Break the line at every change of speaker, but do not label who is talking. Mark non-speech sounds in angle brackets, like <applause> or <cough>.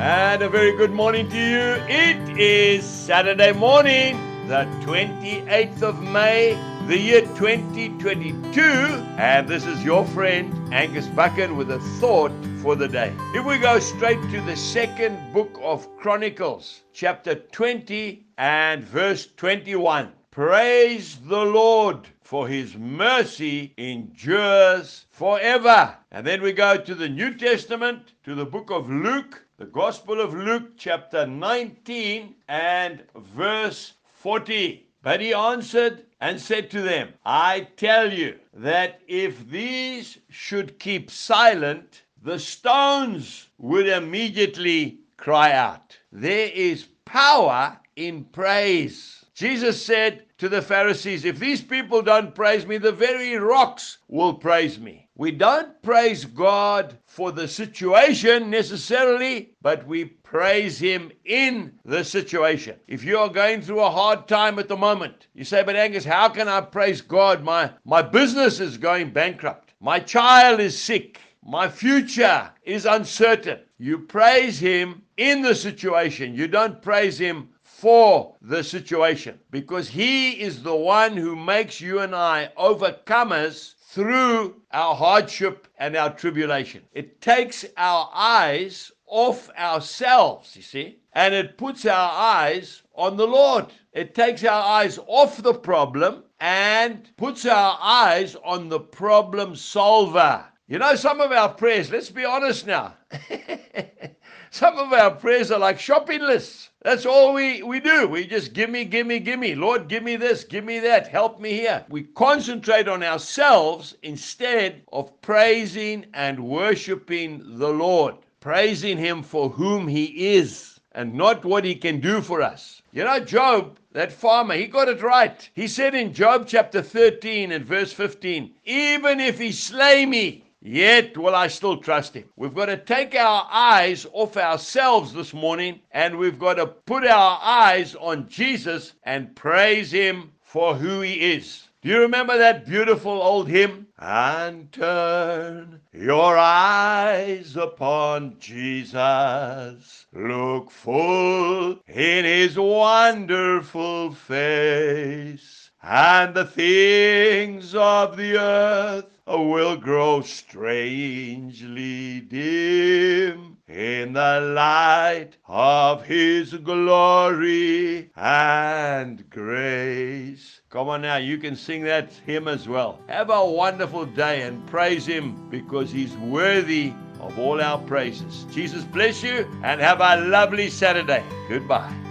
And a very good morning to you. It is Saturday morning, the 28th of May, the year 2022. And this is your friend Angus Buchan with a thought for the day. If we go straight to the second book of Chronicles, chapter 20 and verse 21. Praise the Lord, for his mercy endures forever. And then we go to the New Testament, to the book of Luke, the Gospel of Luke, chapter 19 and verse 40. But he answered and said to them, I tell you that if these should keep silent, the stones would immediately cry out. There is power in praise. Jesus said to the Pharisees, If these people don't praise me, the very rocks will praise me. We don't praise God for the situation necessarily, but we praise Him in the situation. If you are going through a hard time at the moment, you say, But Angus, how can I praise God? My, my business is going bankrupt, my child is sick. My future is uncertain. You praise him in the situation. You don't praise him for the situation because He is the one who makes you and I overcomers through our hardship and our tribulation. It takes our eyes off ourselves, you see, and it puts our eyes on the Lord. It takes our eyes off the problem and puts our eyes on the problem solver. You know, some of our prayers, let's be honest now. <laughs> some of our prayers are like shopping lists. That's all we, we do. We just give me, give me, give me. Lord, give me this, give me that, help me here. We concentrate on ourselves instead of praising and worshiping the Lord, praising Him for whom He is and not what He can do for us. You know, Job, that farmer, he got it right. He said in Job chapter 13 and verse 15, even if He slay me, Yet will I still trust him. We've got to take our eyes off ourselves this morning and we've got to put our eyes on Jesus and praise him for who he is. Do you remember that beautiful old hymn? And turn your eyes upon Jesus. Look full in his wonderful face. And the things of the earth will grow strangely dim in the light of his glory and grace. Come on now, you can sing that hymn as well. Have a wonderful day and praise him because he's worthy of all our praises. Jesus bless you and have a lovely Saturday. Goodbye.